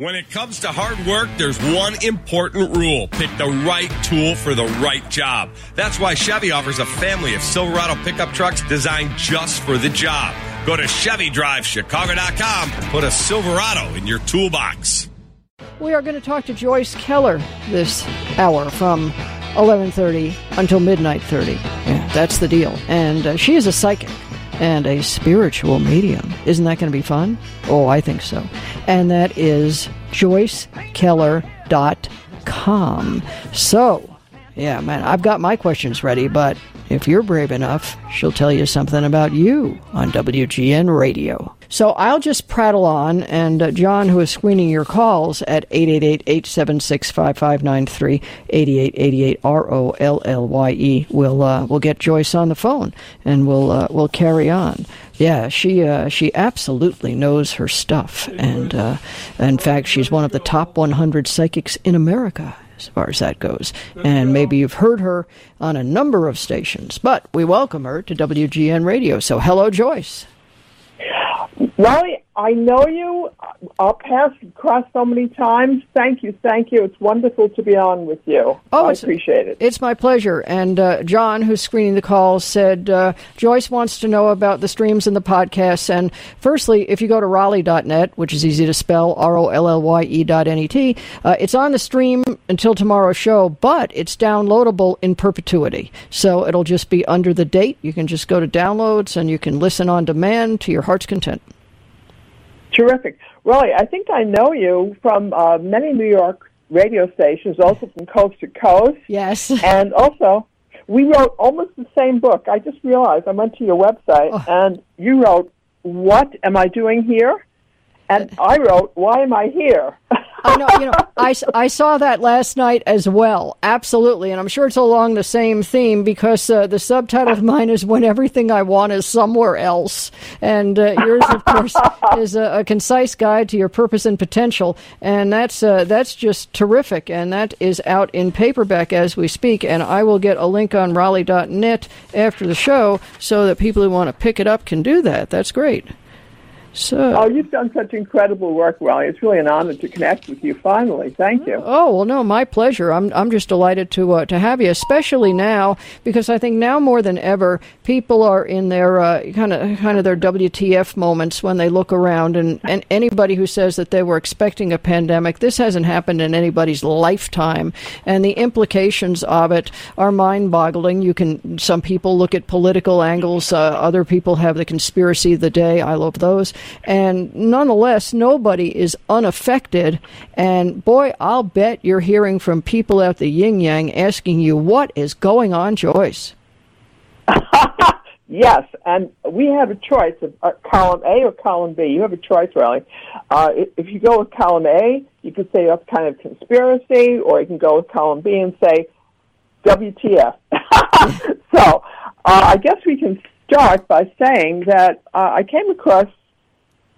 When it comes to hard work, there's one important rule. Pick the right tool for the right job. That's why Chevy offers a family of Silverado pickup trucks designed just for the job. Go to ChevyDriveChicago.com and put a Silverado in your toolbox. We are going to talk to Joyce Keller this hour from 11:30 until midnight 30. Yeah, that's the deal. And uh, she is a psychic and a spiritual medium. Isn't that going to be fun? Oh, I think so. And that is joycekeller.com. So, yeah, man, I've got my questions ready, but if you're brave enough, she'll tell you something about you on WGN Radio. So I'll just prattle on, and uh, John, who is screening your calls at 888-876-5593, 8888-R-O-L-L-Y-E, will, uh, will get Joyce on the phone, and we'll, uh, we'll carry on. Yeah, she uh, she absolutely knows her stuff, and uh, in fact, she's one of the top 100 psychics in America as far as that goes. And maybe you've heard her on a number of stations, but we welcome her to WGN Radio. So, hello, Joyce. Wally, I know you. Our paths crossed so many times. Thank you, thank you. It's wonderful to be on with you. Oh, I appreciate it. It's my pleasure. And uh, John, who's screening the calls, said uh, Joyce wants to know about the streams and the podcasts. And firstly, if you go to Rollye.net, which is easy to spell, R O L L Y E dot N E T, uh, it's on the stream until tomorrow's show, but it's downloadable in perpetuity. So it'll just be under the date. You can just go to downloads and you can listen on demand to your heart's content. Terrific. Roy, I think I know you from uh, many New York radio stations, also from coast to coast. Yes. And also, we wrote almost the same book. I just realized I went to your website Oh. and you wrote, What Am I Doing Here? And I wrote, Why Am I Here? I know, you know, I, I saw that last night as well. Absolutely. And I'm sure it's along the same theme because uh, the subtitle of mine is When Everything I Want Is Somewhere Else. And uh, yours, of course, is a, a concise guide to your purpose and potential. And that's, uh, that's just terrific. And that is out in paperback as we speak. And I will get a link on Rollye.net after the show so that people who want to pick it up can do that. That's great. So. oh, you've done such incredible work, Roy. It's really an honor to connect with you finally. Thank you. Oh well, no, my pleasure. I'm I'm just delighted to uh, to have you, especially now because I think now more than ever people are in their kind of kind of their WTF moments when they look around, and and anybody who says that they were expecting a pandemic, this hasn't happened in anybody's lifetime, and the implications of it are mind-boggling. You can some people look at political angles, uh, other people have the conspiracy of the day. I love those, and nonetheless, nobody is unaffected. And boy, I'll bet you're hearing from people at the yin yang asking you what is going on, Joyce. Yes, and we have a choice of uh, column A or column B. You have a choice, really. Uh, if you go with column A, you could say that's kind of conspiracy, or you can go with column B and say WTF. so uh, I guess we can start by saying that uh, I came across,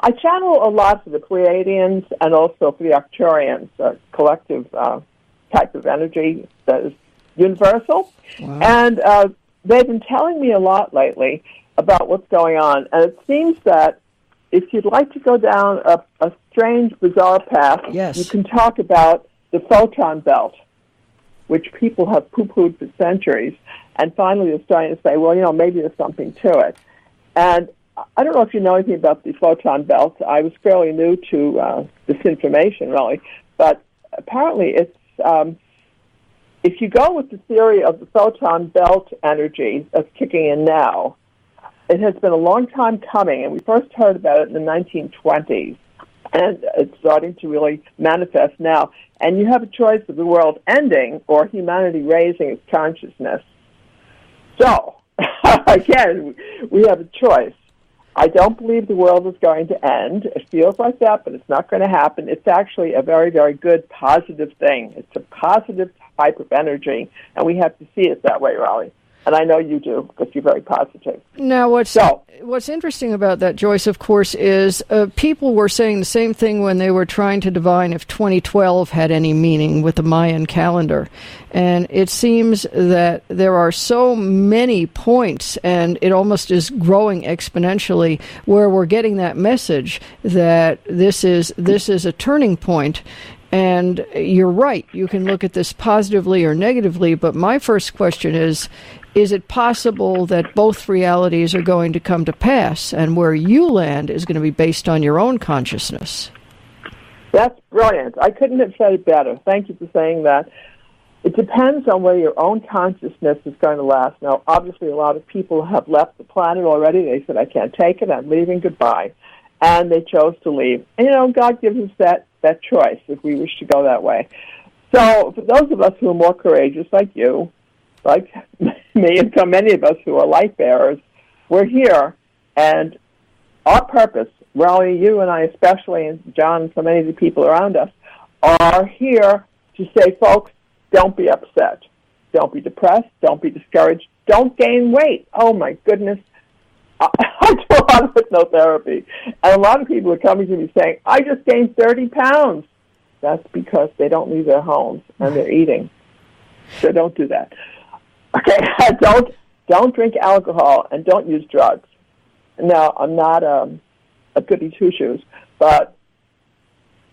I channel a lot for the Pleiadians and also for the Arcturians, a collective uh, type of energy that is universal. And uh, they've been telling me a lot lately about what's going on. And it seems that if you'd like to go down a, a strange, bizarre path, Yes. you can talk about the photon belt, which people have poo pooed for centuries. And finally, they're starting to say, well, you know, maybe there's something to it. And I don't know if you know anything about the photon belt. I was fairly new to uh, this information, really. But apparently, it's um, if you go with the theory of the photon belt energy that's kicking in now, it has been a long time coming, and we first heard about it in the 1920s, and it's starting to really manifest now. And you have a choice of the world ending or humanity raising its consciousness. So, again, we have a choice. I don't believe the world is going to end. It feels like that, but it's not going to happen. It's actually a very, very good, positive thing. It's a positive type of energy, and we have to see it that way, Rollye. And I know you do because you're very positive. Now, what's So- what's interesting about that, Joyce, of course, is uh, people were saying the same thing when they were trying to divine if 2012 had any meaning with the Mayan calendar, and it seems that there are so many points, and it almost is growing exponentially, where we're getting that message that this is this is a turning point. And you're right. You can look at this positively or negatively, but my first question is is it possible that both realities are going to come to pass and where you land is going to be based on your own consciousness? That's brilliant. I couldn't have said it better. Thank you for saying that. It depends on where your own consciousness is going to last. Now, obviously, a lot of people have left the planet already. They said, I can't take it. I'm leaving. Goodbye. And they chose to leave. And, you know, God gives us that, that choice if we wish to go that way. So, for those of us who are more courageous, like you, like me, and so many of us who are light bearers, we're here. And our purpose, Rollye, you and I especially, and John, and so many of the people around us, are here to say, folks, don't be upset. Don't be depressed. Don't be discouraged. Don't gain weight. Oh, my goodness. I, I do a lot of hypnotherapy, and a lot of people are coming to me saying, I just gained 30 pounds. That's because they don't leave their homes and they're eating. So don't do that. Okay, don't don't drink alcohol and don't use drugs. Now, I'm not um, a goody two shoes, but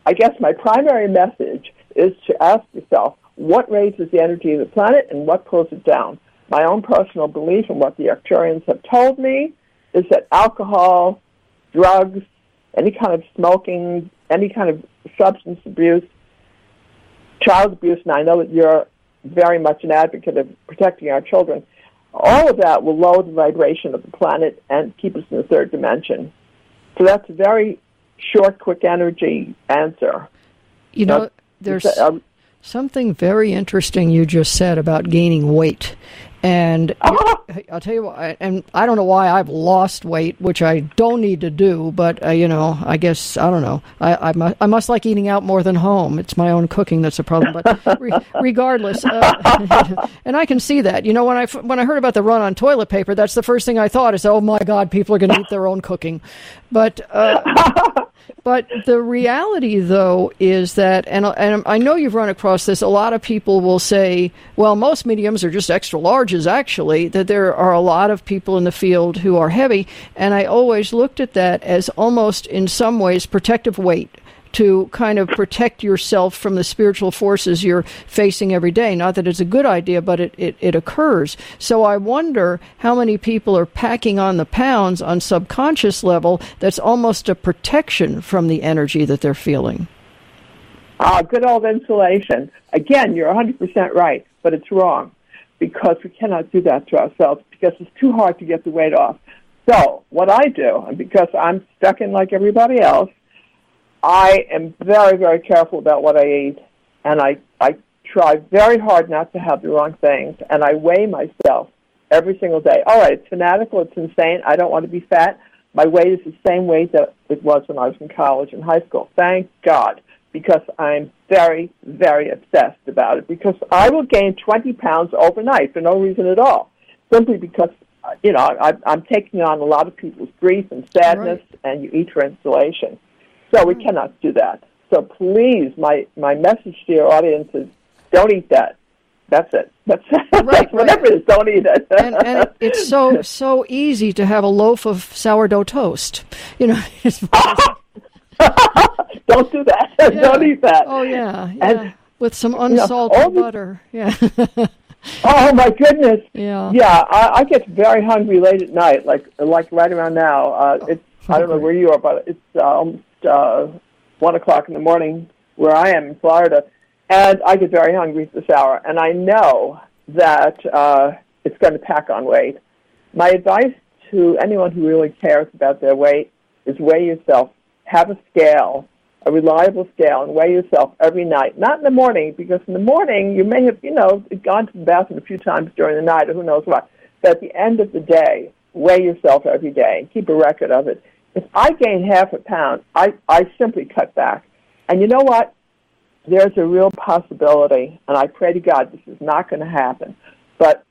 I guess my primary message is to ask yourself what raises the energy of the planet and what pulls it down. My own personal belief and what the Arcturians have told me is that alcohol, drugs, any kind of smoking, any kind of substance abuse, child abuse, and I know that you're very much an advocate of protecting our children, all of that will lower the vibration of the planet and keep us in the third dimension. So that's a very short, quick energy answer. You know, there's um, something very interesting you just said about gaining weight. And I'll tell you what, and I don't know why I've lost weight, which I don't need to do, but uh, you know, I guess I don't know. I I, mu- I must like eating out more than home. It's my own cooking that's a problem. But re- regardless, uh, and I can see that. You know, when I when I heard about the run on toilet paper, that's the first thing I thought is, oh my God, people are going to eat their own cooking. But uh, but the reality, though, is that, and, and I know you've run across this, a lot of people will say, well, most mediums are just extra larges, actually, that there are a lot of people in the field who are heavy. And I always looked at that as almost, in some ways, protective weight to kind of protect yourself from the spiritual forces you're facing every day. Not that it's a good idea, but it, it, it occurs. So I wonder how many people are packing on the pounds on subconscious level that's almost a protection from the energy that they're feeling. Ah, good old insulation. Again, you're 100% right, but it's wrong because we cannot do that to ourselves because it's too hard to get the weight off. So, what I do, and because I'm stuck in like everybody else, I am very, very careful about what I eat, and I, I try very hard not to have the wrong things, and I weigh myself every single day. All right, it's fanatical, it's insane. I don't want to be fat. My weight is the same weight that it was when I was in college and high school. Thank God, because I'm very, very obsessed about it. Because I will gain 20 pounds overnight for no reason at all, simply because you know I, I'm taking on a lot of people's grief and sadness, and you eat for insulation. So we cannot do that. So please, my my message to your audience is, don't eat that. That's it. That's, that's right. whatever it is. Don't eat it. and, and it, it's so so easy to have a loaf of sourdough toast. You know, it's, don't do that. Don't eat that. oh yeah, yeah. And- with some unsalted all the- butter. Yeah, Oh my goodness. yeah. Yeah, I, I get very hungry late at night, like like right around now. Uh, it's I don't know where you are, but it's almost uh, one o'clock in the morning where I am in Florida, and I get very hungry at this hour, and I know that uh, it's going to pack on weight. My advice to anyone who really cares about their weight is weigh yourself. Have a scale, a reliable scale, and weigh yourself every night. Not in the morning, because in the morning you may have, you know, gone to the bathroom a few times during the night, or who knows what. But at the end of the day, weigh yourself every day and keep a record of it. If I gain half a pound, I, I simply cut back. And you know what? There's a real possibility, and I pray to God this is not going to happen, but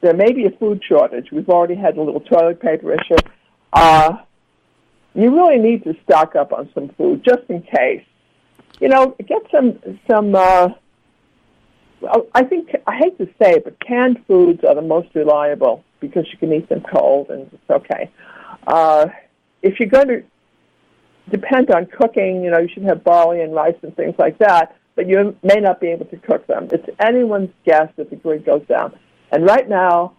there may be a food shortage. We've already had a little toilet paper issue. Uh, you really need to stock up on some food just in case. You know, get some some. Uh, I think I hate to say it, but canned foods are the most reliable because you can eat them cold and it's okay. Uh, if you're going to depend on cooking, you know, you should have barley and rice and things like that, but you may not be able to cook them. It's anyone's guess if the grid goes down. And right now,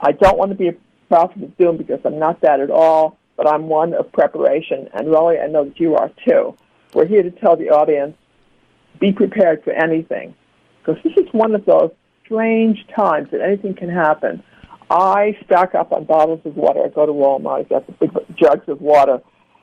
I don't want to be a prophet of doom because I'm not that at all, but I'm one of preparation. And Rollye, I know that you are too. We're here to tell the audience, be prepared for anything. Because this is one of those strange times that anything can happen. I stock up on bottles of water. I go to Walmart. I get the big jugs of water.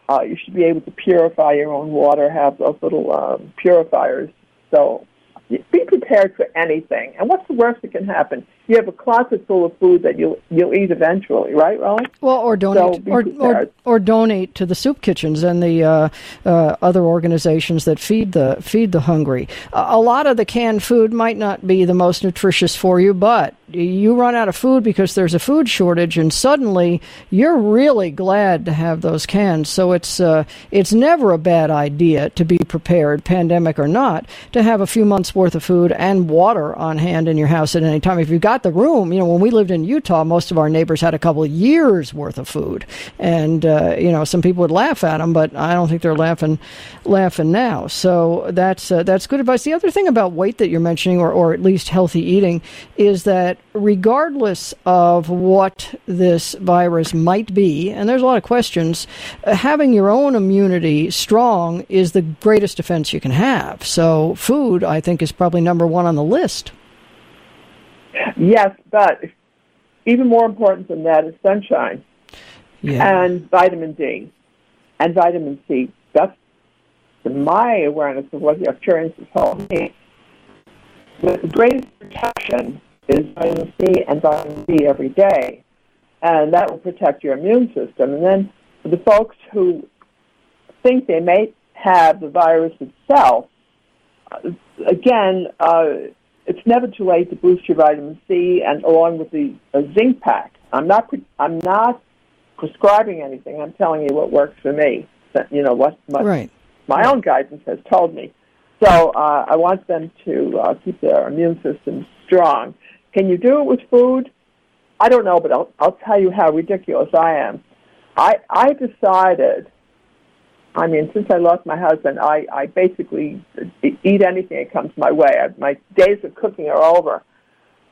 Uh, you should be able to purify your own water. Have those little um, purifiers. So be prepared for anything. And what's the worst that can happen? You have a closet full of food that you'll you'll eat eventually, right, Rollye? Well, or donate so or, or, or donate to the soup kitchens and the uh, uh, other organizations that feed the feed the hungry. a lot of the canned food might not be the most nutritious for you, but you run out of food because there's a food shortage, and suddenly you're really glad to have those cans. So it's uh, it's never a bad idea to be prepared, pandemic or not, to have a few months worth of food and water on hand in your house at any time. If you've got the room, you know, when we lived in Utah, most of our neighbors had a couple of years worth of food, and uh, you know, some people would laugh at them, but I don't think they're laughing laughing now. So that's uh, that's good advice. The other thing about weight that you're mentioning, or or at least healthy eating, is that regardless of what this virus might be, and there's a lot of questions, uh, having your own immunity strong is the greatest defense you can have. So, food, I think, is probably number one on the list. Yes, but even more important than that is sunshine yeah. and vitamin D and vitamin C. That's my awareness of what the experience has told me. The greatest protection is vitamin C and vitamin D every day, and that will protect your immune system. And then for the folks who think they may have the virus itself, uh, again, uh, it's never too late to boost your vitamin C and along with the zinc pack. I'm not pre- I'm not prescribing anything. I'm telling you what works for me. You know what, what right. my own guidance has told me. So uh, I want them to uh, keep their immune system strong. Can you do it with food? I don't know, but I'll, I'll tell you how ridiculous I am. I, I decided, I mean, since I lost my husband, I, I basically eat anything that comes my way. I, my days of cooking are over.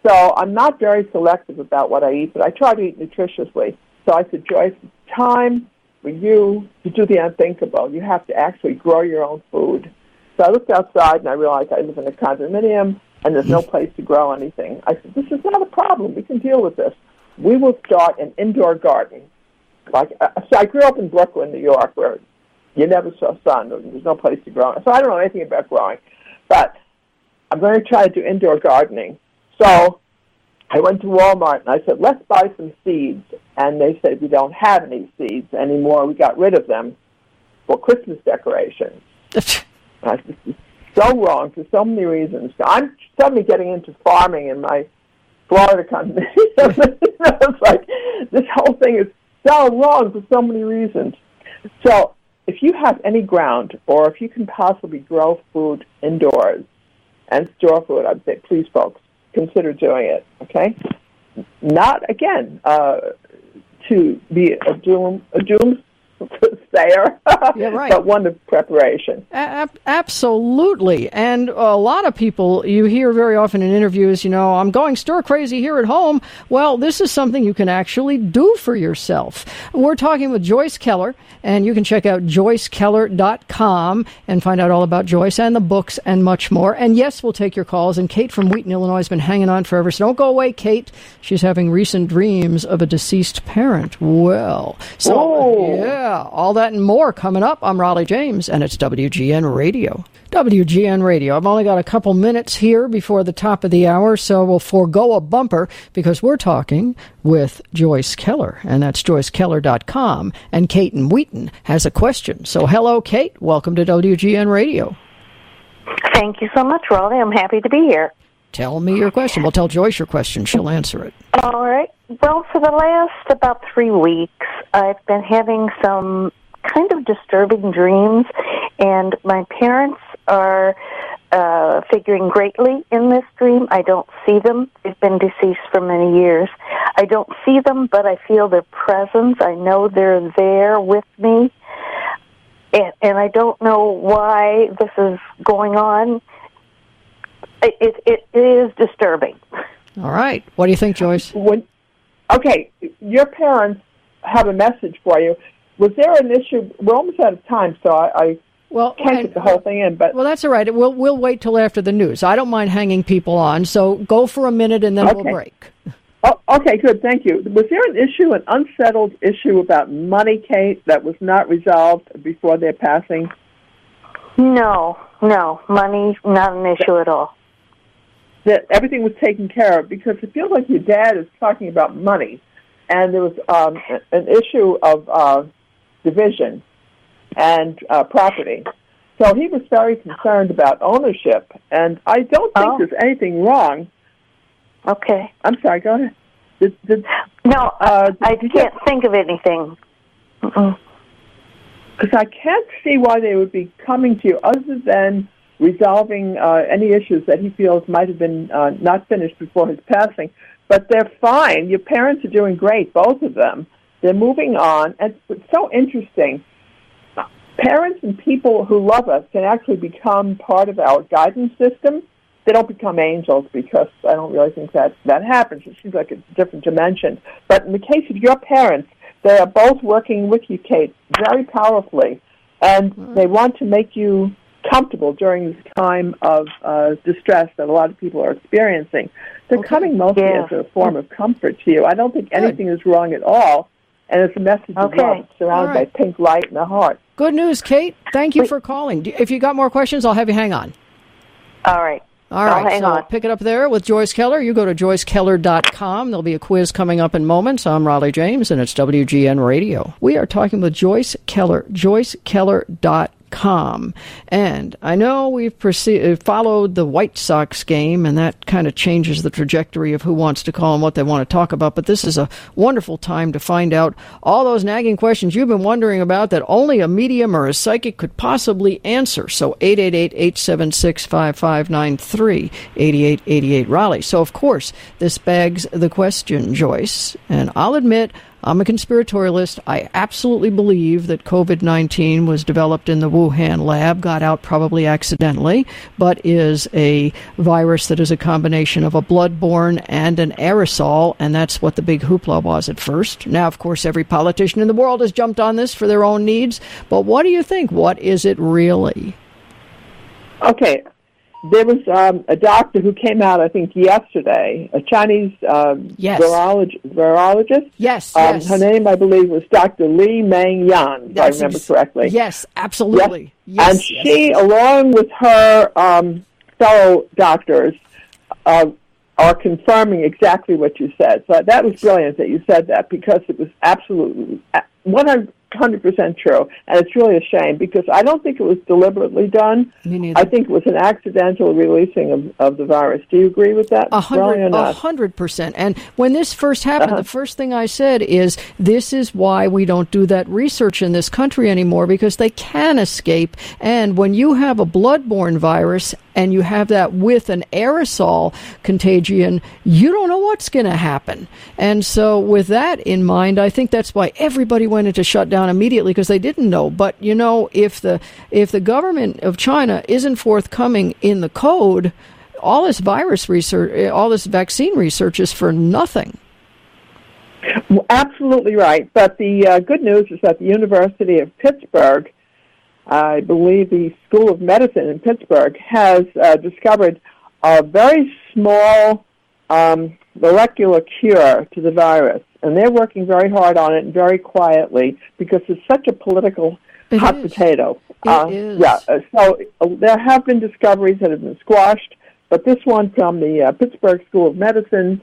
So I'm not very selective about what I eat, but I try to eat nutritiously. So I said, Joyce, it's time for you to do the unthinkable. You have to actually grow your own food. So I looked outside and I realized I live in a condominium and there's no place to grow anything. I said, this is not a problem. We can deal with this. We will start an indoor garden. Like, uh, so I grew up in Brooklyn, New York, where you never saw sun. There's no place to grow. So I don't know anything about growing. But I'm going to try to do indoor gardening. So I went to Walmart and I said, let's buy some seeds. And they said, we don't have any seeds anymore. We got rid of them for Christmas decorations. I said, so wrong for so many reasons. I'm suddenly getting into farming in my Florida condominium. it's like this whole thing is so wrong for so many reasons. So if you have any ground, or if you can possibly grow food indoors and store food, I'd say please, folks, consider doing it. Okay, not again uh, to be a doom a doom there, yeah, right. but one of preparation. A- absolutely. And a lot of people you hear very often in interviews, you know, I'm going stir crazy here at home. Well, this is something you can actually do for yourself. We're talking with Joyce Keller, and you can check out joycekeller.com and find out all about Joyce and the books and much more. And yes, we'll take your calls. And Kate from Wheaton, Illinois has been hanging on forever, so don't go away, Kate. She's having recent dreams of a deceased parent. Well, so, oh. yeah. All that and more coming up. I'm Rollye James, and it's WGN Radio. WGN Radio. I've only got a couple minutes here before the top of the hour, so we'll forego a bumper because we're talking with Joyce Keller, and that's joycekeller.com. And Kate and Wheaton has a question. So, hello, Kate. Welcome to WGN Radio. Thank you so much, Rollye. I'm happy to be here. Tell me your question. We'll tell Joyce your question. She'll answer it. All right. Well, for the last about three weeks, I've been having some kind of disturbing dreams, and my parents are uh, figuring greatly in this dream. I don't see them. They've been deceased for many years. I don't see them, but I feel their presence. I know they're there with me. And, and I don't know why this is going on. It, it, it is disturbing. All right. What do you think, Joyce? When, okay, your parents have a message for you. Was there an issue? We're almost out of time, so I, I well, can't and- get the whole thing in. But Well, that's all right. We'll we'll wait till after the news. I don't mind hanging people on. So go for a minute and then we'll break. oh, okay, good, thank you. Was there an issue, an unsettled issue about money, Kate, that was not resolved before their passing? No, no, money not an issue at all. That everything was taken care of because it feels like your dad is talking about money, and there was um, an issue of uh, division and uh, property. So he was very concerned about ownership, and I don't think Oh. there's anything wrong. Okay. I'm sorry, go ahead. Did, did, No, Uh, I can't think of anything. Because I can't see why they would be coming to you other than resolving uh, any issues that he feels might have been uh, not finished before his passing. But they're fine. Your parents are doing great, both of them. They're moving on. And it's so interesting. Parents and people who love us can actually become part of our guidance system. They don't become angels because I don't really think that that happens. It seems like it's a different dimension. But in the case of your parents, they are both working with you, Kate, very powerfully, and they want to make you comfortable during this time of uh, distress that a lot of people are experiencing. They're Okay. coming mostly Yeah. as a form of comfort to you. I don't think anything is wrong at all, and it's a message of love. Surrounded right. by pink light and the heart. Good news, Kate. Thank you Wait. for calling. If you got more questions, I'll have you hang on. All right. All right, so on. pick it up there with Joyce Keller. You go to joycekeller.com. There'll be a quiz coming up in moments. I'm Rollye James, and it's WGN Radio. We are talking with Joyce Keller, joycekeller.com. And I know we've proce- uh, followed the White Sox game, and that kind of changes the trajectory of who wants to call and what they want to talk about. But this is a wonderful time to find out all those nagging questions you've been wondering about that only a medium or a psychic could possibly answer. So 888-876-5593, 8888 Rollye. So of course, this begs the question, Joyce, and I'll admit I'm a conspiratorialist. I absolutely believe that COVID 19 was developed in the Wuhan lab, got out probably accidentally, but is a virus that is a combination of a bloodborne and an aerosol, and that's what the big hoopla was at first. Now, of course, every politician in the world has jumped on this for their own needs, but what do you think? What is it really? Okay, there was um, a doctor who came out, I think, yesterday, a Chinese um, Yes. virolog- virologist. Yes, Um, yes. Her name, I believe, was Dr. Li Meng Yan, if That's I remember ex- correctly. Yes, absolutely. Yes, and yes. she, along with her um, fellow doctors, uh, are confirming exactly what you said. So that was brilliant that you said that because it was absolutely 100% true. And it's really a shame because I don't think it was deliberately done. I think it was an accidental releasing of, of the virus. Do you agree with that, A hundred, a hundred percent. And when this first happened, Uh-huh. the first thing I said is, "This is why we don't do that research in this country anymore because they can escape." And when you have a bloodborne virus and you have that with an aerosol contagion, you don't know what's going to happen. And so, with that in mind, I think that's why everybody went into shutdown immediately because they didn't know. But you know, if the if the government of China isn't forthcoming in the code all this virus research, all this vaccine research is for nothing. Well, Absolutely right. But the uh, good news is that the University of Pittsburgh, I believe the School of Medicine in Pittsburgh, has uh, discovered a very small um, molecular cure to the virus. And they're working very hard on it and very quietly because it's such a political It hot is. potato. It uh, is. Yeah. uh, So uh, there have been discoveries that have been squashed, but this one from the uh, Pittsburgh School of Medicine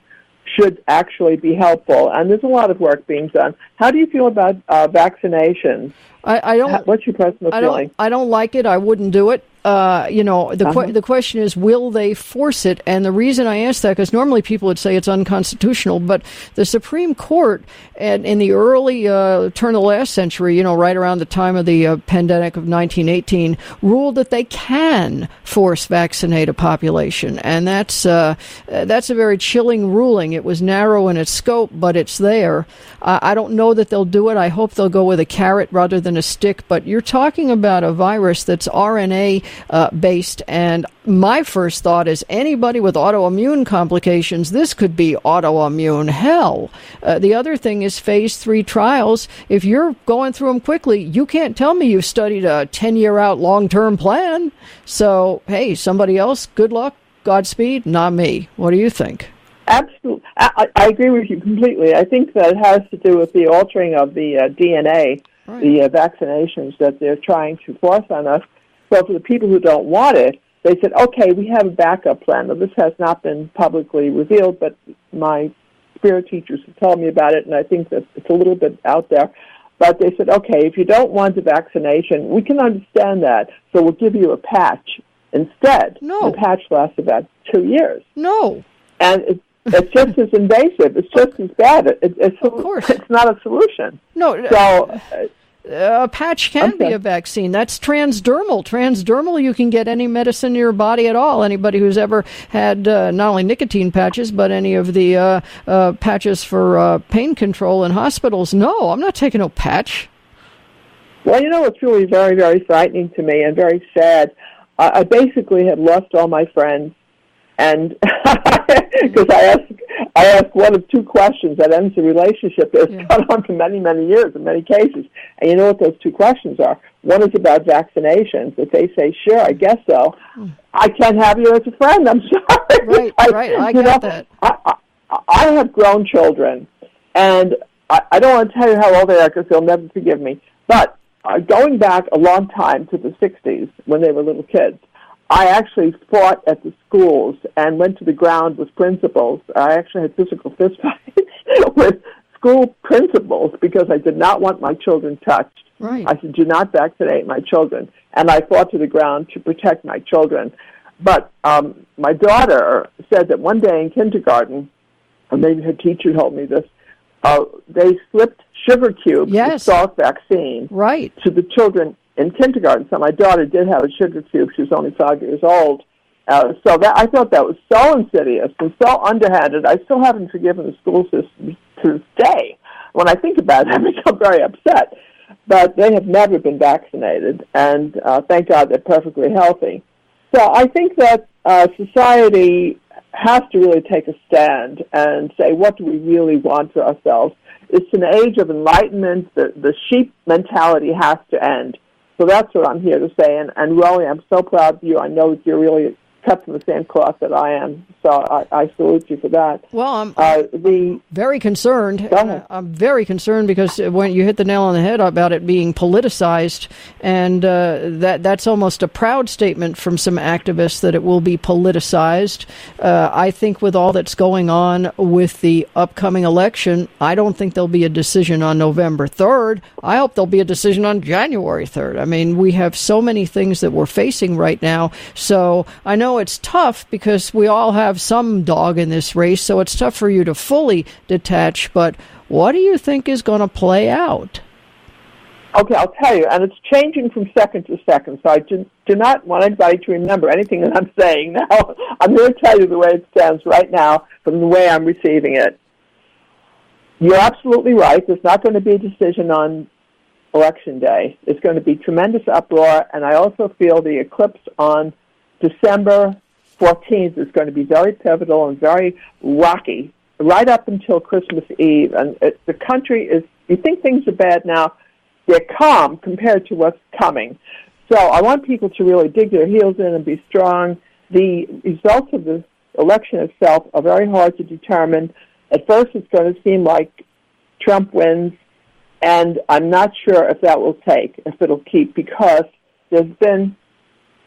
should actually be helpful. And there's a lot of work being done. How do you feel about uh, vaccinations? I, I don't. What's your personal I feeling? I don't like it. I wouldn't do it. Uh, you know, the Uh-huh. que- the question is, will they force it? And the reason I ask that because normally people would say it's unconstitutional, but the Supreme Court, and in the early uh, turn of the last century, you know, right around the time of the uh, pandemic of 1918, ruled that they can force vaccinate a population, and that's uh, uh, that's a very chilling ruling. It was narrow in its scope, but it's there. Uh, I don't know that they'll do it. I hope they'll go with a carrot rather than a stick. But you're talking about a virus that's RNA uh, based, and my first thought is anybody with autoimmune complications, this could be autoimmune hell. Uh, the other thing is phase three trials. If you're going through them quickly, you can't tell me you've studied a 10 year out long term plan. So, hey, somebody else, good luck, Godspeed, not me. What do you think? Absolutely, I, I agree with you completely. I think that it has to do with the altering of the uh, DNA, Right. the uh, vaccinations that they're trying to force on us. So for the people who don't want it, they said, okay, we have a backup plan. Now, this has not been publicly revealed, but my spirit teachers have told me about it, and I think that it's a little bit out there. But they said, okay, if you don't want the vaccination, we can understand that, so we'll give you a patch instead. No. The patch lasts about two years No. and it's, it's just as invasive. It's just as bad. It, it's Of course. it's not a solution. No, So uh, Uh, a patch can be a vaccine. That's transdermal. Transdermal, you can get any medicine in your body at all. Anybody who's ever had uh, not only nicotine patches, but any of the uh, uh, patches for uh, pain control in hospitals. No, I'm not taking no patch. well, you know, it's really very very frightening to me and very sad. I, I basically had lost all my friends, and because I ask I ask one of two questions that ends the relationship that's Yeah. gone on for many many years in many cases. And you know what those two questions are? One is about vaccinations. If they say sure, I guess so. I can't have you as a friend. I'm sorry. Right, right. I got know, that. I, I, I have grown children, and I, I don't want to tell you how old they are because they'll never forgive me. But uh, going back a long time to the 60s when they were little kids, I actually fought at the schools and went to the ground with principals. I actually had physical fistfights with school principals because I did not want my children touched. Right. I said, do not vaccinate my children. And I fought to the ground to protect my children. But um, my daughter said that one day in kindergarten, or maybe her teacher told me this, uh, they slipped sugar cubes Yes. with Salk vaccine Right. to the children in kindergarten. So my daughter did have a sugar cube. She was only five years old. Uh, so that I thought that was so insidious and so underhanded. I still haven't forgiven the school system to this day. When I think about it, I become very upset. But they have never been vaccinated, and uh, thank God they're perfectly healthy. So I think that uh, society has to really take a stand and say, what do we really want for ourselves? It's an age of enlightenment. The, the sheep mentality has to end. So that's what I'm here to say. And, and Rollye, I'm so proud of you. I know that you're really cut from the same cloth that I am. So I, I salute you for that. Well, I'm Uh, the very concerned. Uh, I'm very concerned because when you hit the nail on the head about it being politicized, and uh, that that's almost a proud statement from some activists that it will be politicized. Uh, I think with all that's going on with the upcoming election, I don't think there'll be a decision on November 3rd. I hope there'll be a decision on January 3rd. I mean, we have so many things that we're facing right now. So I know it's tough because we all have some dog in this race, so it's tough for you to fully detach. But what do you think is going to play out? Okay, I'll tell you, and it's changing from second to second, so I do, do not want anybody to remember anything that I'm saying now. I'm going to tell you the way it stands right now from the way I'm receiving it. You're absolutely right. There's not going to be a decision on Election Day. It's going to be tremendous uproar, and I also feel the eclipse on December 14th is going to be very pivotal and very rocky right up until Christmas Eve. And it, the country is, you think things are bad now, they're calm compared to what's coming. So I want people to really dig their heels in and be strong. The results of the election itself are very hard to determine. At first, it's going to seem like Trump wins, and I'm not sure if that will take, if it'll keep, because there's been.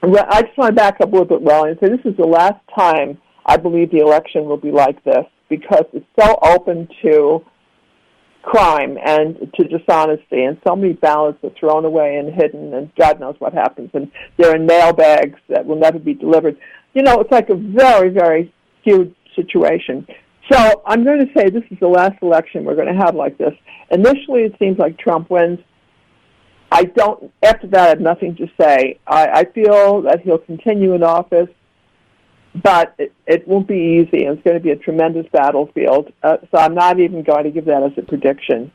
I just want to back up a little bit, well, and say this is the last time I believe the election will be like this because it's so open to crime and to dishonesty, and so many ballots are thrown away and hidden, and God knows what happens, and they're in mail bags that will never be delivered. You know, it's like a very, very huge situation. So I'm going to say this is the last election we're going to have like this. Initially, it seems like Trump wins. I don't. After that, I have nothing to say. I, I feel that he'll continue in office but it, it won't be easy. and It's going to be a tremendous battlefield. Uh, so I'm not even going to give that as a prediction.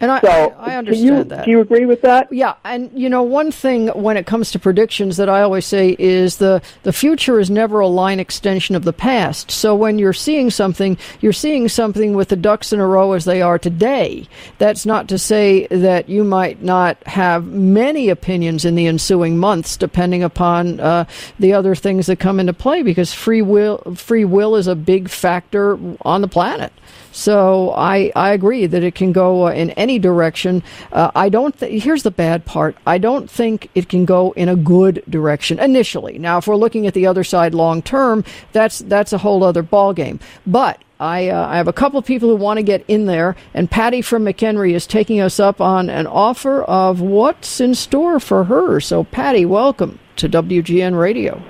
And I, so, I, I understand you, that. Do you agree with that? Yeah, and you know, one thing when it comes to predictions that I always say is the the future is never a line extension of the past. So when you're seeing something, you're seeing something with the ducks in a row as they are today. That's not to say that you might not have many opinions in the ensuing months, depending upon uh, the other things that come into play, because free will free will is a big factor on the planet. So I, I agree that it can go uh, in any direction. Uh, I don't. Th- here's the bad part. I don't think it can go in a good direction initially. Now, if we're looking at the other side long term, that's that's a whole other ballgame. But I, uh, I have a couple of people who want to get in there, and Patty from McHenry is taking us up on an offer of what's in store for her. So, Patty, welcome to WGN Radio.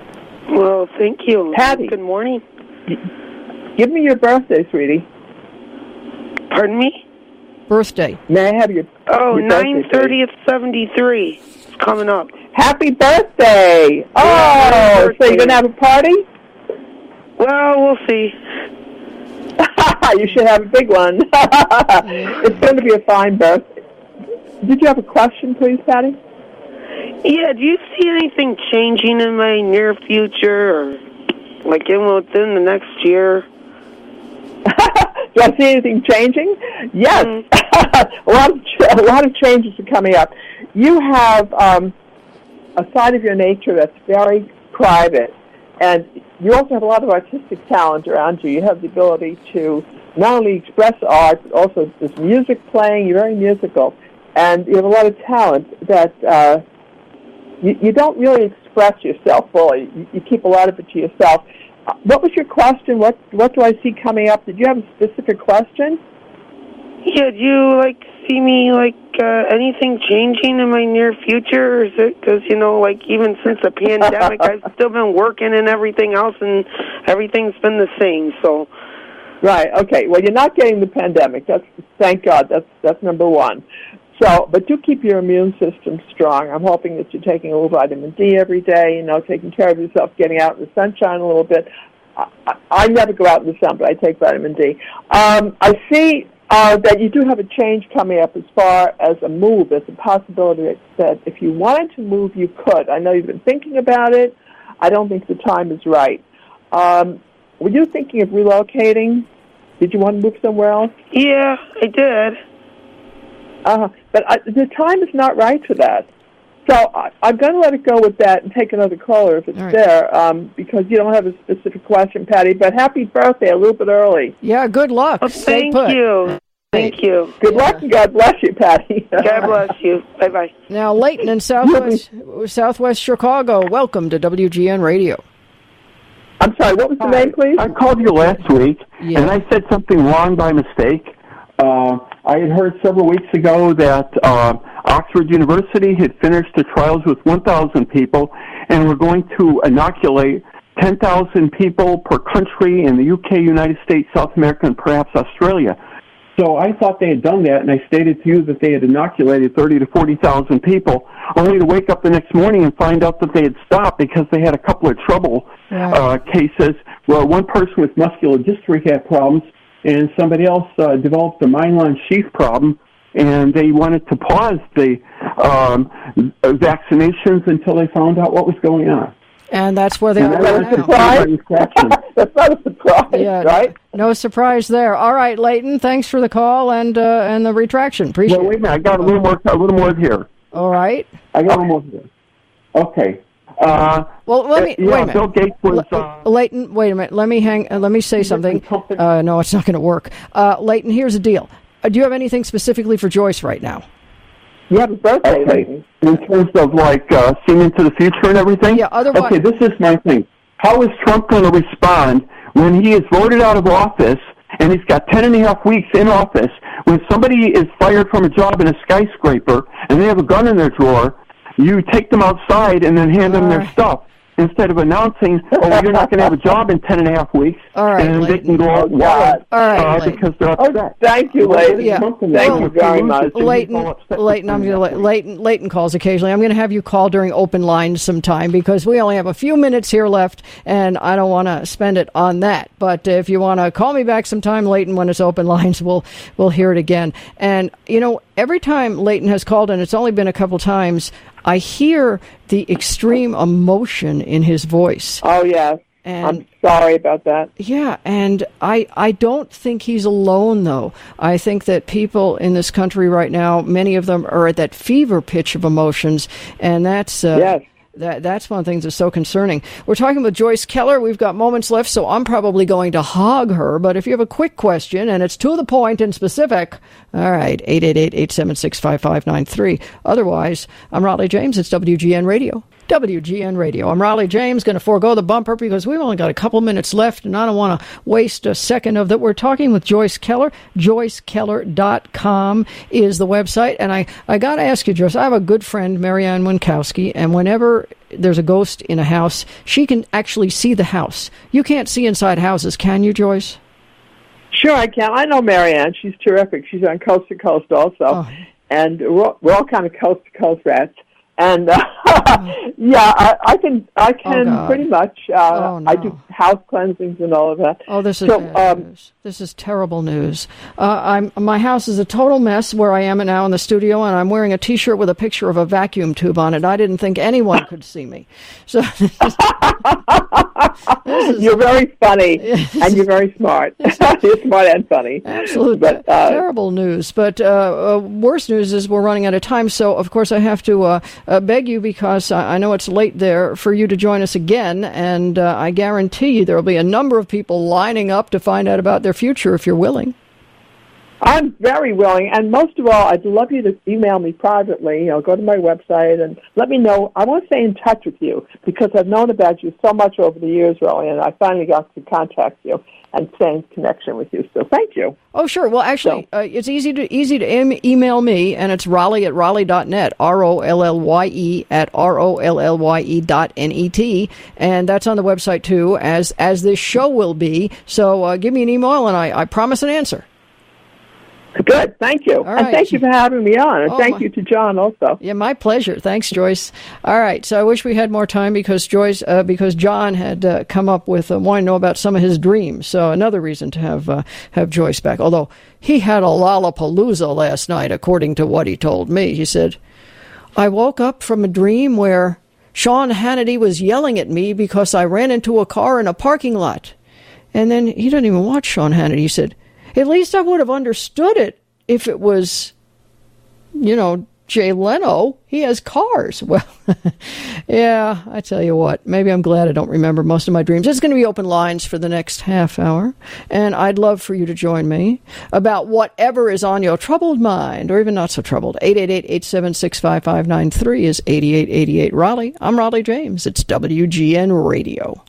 Well, thank you. Patty. Good morning. Give me your birthday, sweetie. Pardon me? Birthday. May I have your Oh, your birthday, nine thirtieth seventy three. It's coming up. Happy birthday! Oh, happy so you're gonna have a party? Well, we'll see. you should have a big one. it's going to be a fine birthday. Did you have a question, please, Patty? Yeah, do you see anything changing in my near future or like in within the next year? Do I see anything changing? Yes, a lot of a lot of changes are coming up. You have um, a side of your nature that's very private, and you also have a lot of artistic talent around you. You have the ability to not only express art, but also there's music playing. You're very musical, and you have a lot of talent that uh, you, you don't really express yourself fully. You, you keep a lot of it to yourself. What was your question? What What do I see coming up? Did you have a specific question? Yeah, do you like see me like uh, anything changing in my near future? Or is it because you know, like even since the pandemic, I've still been working and everything else, and everything's been the same. So, Right. Okay. Well, you're not getting the pandemic. That's thank God. That's that's number one. So, but do keep your immune system strong. I'm hoping that you're taking a little vitamin D every day. You know, taking care of yourself, getting out in the sunshine a little bit. I, I, never go out in the sun, but I take vitamin D. Um, I see uh, that you do have a change coming up as far as a move. There's a possibility that if you wanted to move, you could. I know you've been thinking about it. I don't think the time is right. Um, were you thinking of relocating? Did you want to move somewhere else? yeah, I did. Uh, but I, the time is not right for that. So I, I'm going to let it go with that and take another caller if it's All right. there, um, because you don't have a specific question, Patty. But happy birthday a little bit early. Yeah, good luck. Well, Stay thank put. you. Thank you. Good luck and God bless you, Patty. God bless you. Bye bye. Now, Leighton in Southwest Southwest Chicago, welcome to WGN Radio. I'm sorry. What was the name, please? I called you last week, Yeah. and I said something wrong by mistake. Uh, I had heard several weeks ago that uh, Oxford University had finished the trials with 1,000 people, and were going to inoculate 10,000 people per country in the UK, United States, South America, and perhaps Australia. So I thought they had done that, and I stated to you that they had inoculated 30 to 40,000 people, only to wake up the next morning and find out that they had stopped because they had a couple of trouble Right. uh, cases where one person with muscular dystrophy had problems, and somebody else uh, developed a myelin sheath problem, and they wanted to pause the um, vaccinations until they found out what was going on. And that's where they And are that right the now. Surprise? That's not a surprise, Yeah, right? no surprise there. All right, Leighton, thanks for the call and uh, and the retraction. Appreciate Well, wait a minute. I got a little more. A little more here. All right. I got a little more here. Okay. Uh, Well, let me yeah, wait a minute. Bill Gates was. Le- Uh, Leighton, wait a minute. Let me hang. Uh, let me say something. Uh, no, it's not going to work. Uh, Leighton, here's the deal. Uh, do you have anything specifically for Joyce right now? You have birthday, Okay. Leighton. In terms of like uh, seeing into the future and everything. Yeah, otherwise- Okay, this is my thing. How is Trump going to respond when he is voted out of office and he's got ten and a half weeks in office. When somebody is fired from a job in a skyscraper and they have a gun in their drawer, you take them outside and then hand them their stuff instead of announcing, "Oh, you're not going to have a job in ten and a half weeks," All right, and they can go out wild All right, uh, because they're Oh, upset. thank you, Leighton. Yeah. Thank Well, you very much. Leighton, Leighton, I'm going to let Leighton, Leighton calls occasionally. I'm going to have you call during open lines sometime because we only have a few minutes here left, and I don't want to spend it on that. But if you want to call me back sometime, Leighton, when it's open lines, we'll we'll hear it again. And you know, every time Leighton has called, and it's only been a couple times, I hear the extreme emotion in his voice. Oh yes. And I'm sorry about that. yeah, and I I don't think he's alone though. I think that people in this country right now, many of them are at that fever pitch of emotions, and that's uh, Yes. That, that's one of the things that's so concerning. We're talking with Joyce Keller. We've got moments left, so I'm probably going to hog her. But if you have a quick question and it's to the point and specific, all right, 888-876-5593. Otherwise, I'm Rollye James. It's WGN Radio. WGN Radio. I'm Rollye James, going to forego the bumper because we've only got a couple minutes left, and I don't want to waste a second of that. We're talking with Joyce Keller. JoyceKeller.com is the website. And I, I got to ask you, Joyce, I have a good friend, Marianne Winkowski, and whenever there's a ghost in a house, she can actually see the house. You can't see inside houses, can you, Joyce? Sure, I can. I know Marianne. She's terrific. She's on Coast to Coast also, Oh. and we're, all- we're all kind of coast to coast rats. And uh, yeah, I, I can I can Oh, pretty much. Uh, Oh, no. I do house cleansings and all of that. Oh, this is So, bad um, news. This is terrible news. Uh, I'm my house is a total mess where I am now in the studio, and I'm wearing a T-shirt with a picture of a vacuum tube on it. I didn't think anyone could see me. So this is, this is You're very funny, and you're very smart. you're smart and funny. Absolutely. But, uh, terrible news. But uh, uh, worse news is we're running out of time. So of course I have to uh, uh, beg you because I, I know it's late there for you to join us again, and uh, I guarantee you there will be a number of people lining up to find out about their future if you're willing. I'm very willing, and most of all, I'd love you to email me privately. You know, go to my website and let me know. I want to stay in touch with you because I've known about you so much over the years, really, and I finally got to contact you and stay in connection with you. So, thank you. Oh, sure. Well, actually, uh, it's easy to easy to em- email me, and it's Rollye at Rollye.net, R O L L Y E at R O L L Y E dot N E T, and that's on the website too, as as this show will be. So uh, give me an email, and I, I promise an answer. Good, thank you, right. and thank you for having me on, and Oh, thank my- you to John also. Yeah, my pleasure. Thanks, Joyce. All right, so I wish we had more time because Joyce, uh, because John had uh, come up with uh, wanting to know about some of his dreams. So another reason to have uh, have Joyce back. Although he had a lollapalooza last night, according to what he told me. He said, "I woke up from a dream where Sean Hannity was yelling at me because I ran into a car in a parking lot." And then he didn't even watch Sean Hannity. He said, "At least I would have understood it if it was." you know, Jay Leno, he has cars. Well, yeah, I tell you what, maybe I'm glad I don't remember most of my dreams. It's going to be open lines for the next half hour, and I'd love for you to join me about whatever is on your troubled mind, or even not so troubled. 888-876-5593 is 8888 Rollye. I'm Rollye James. It's WGN Radio.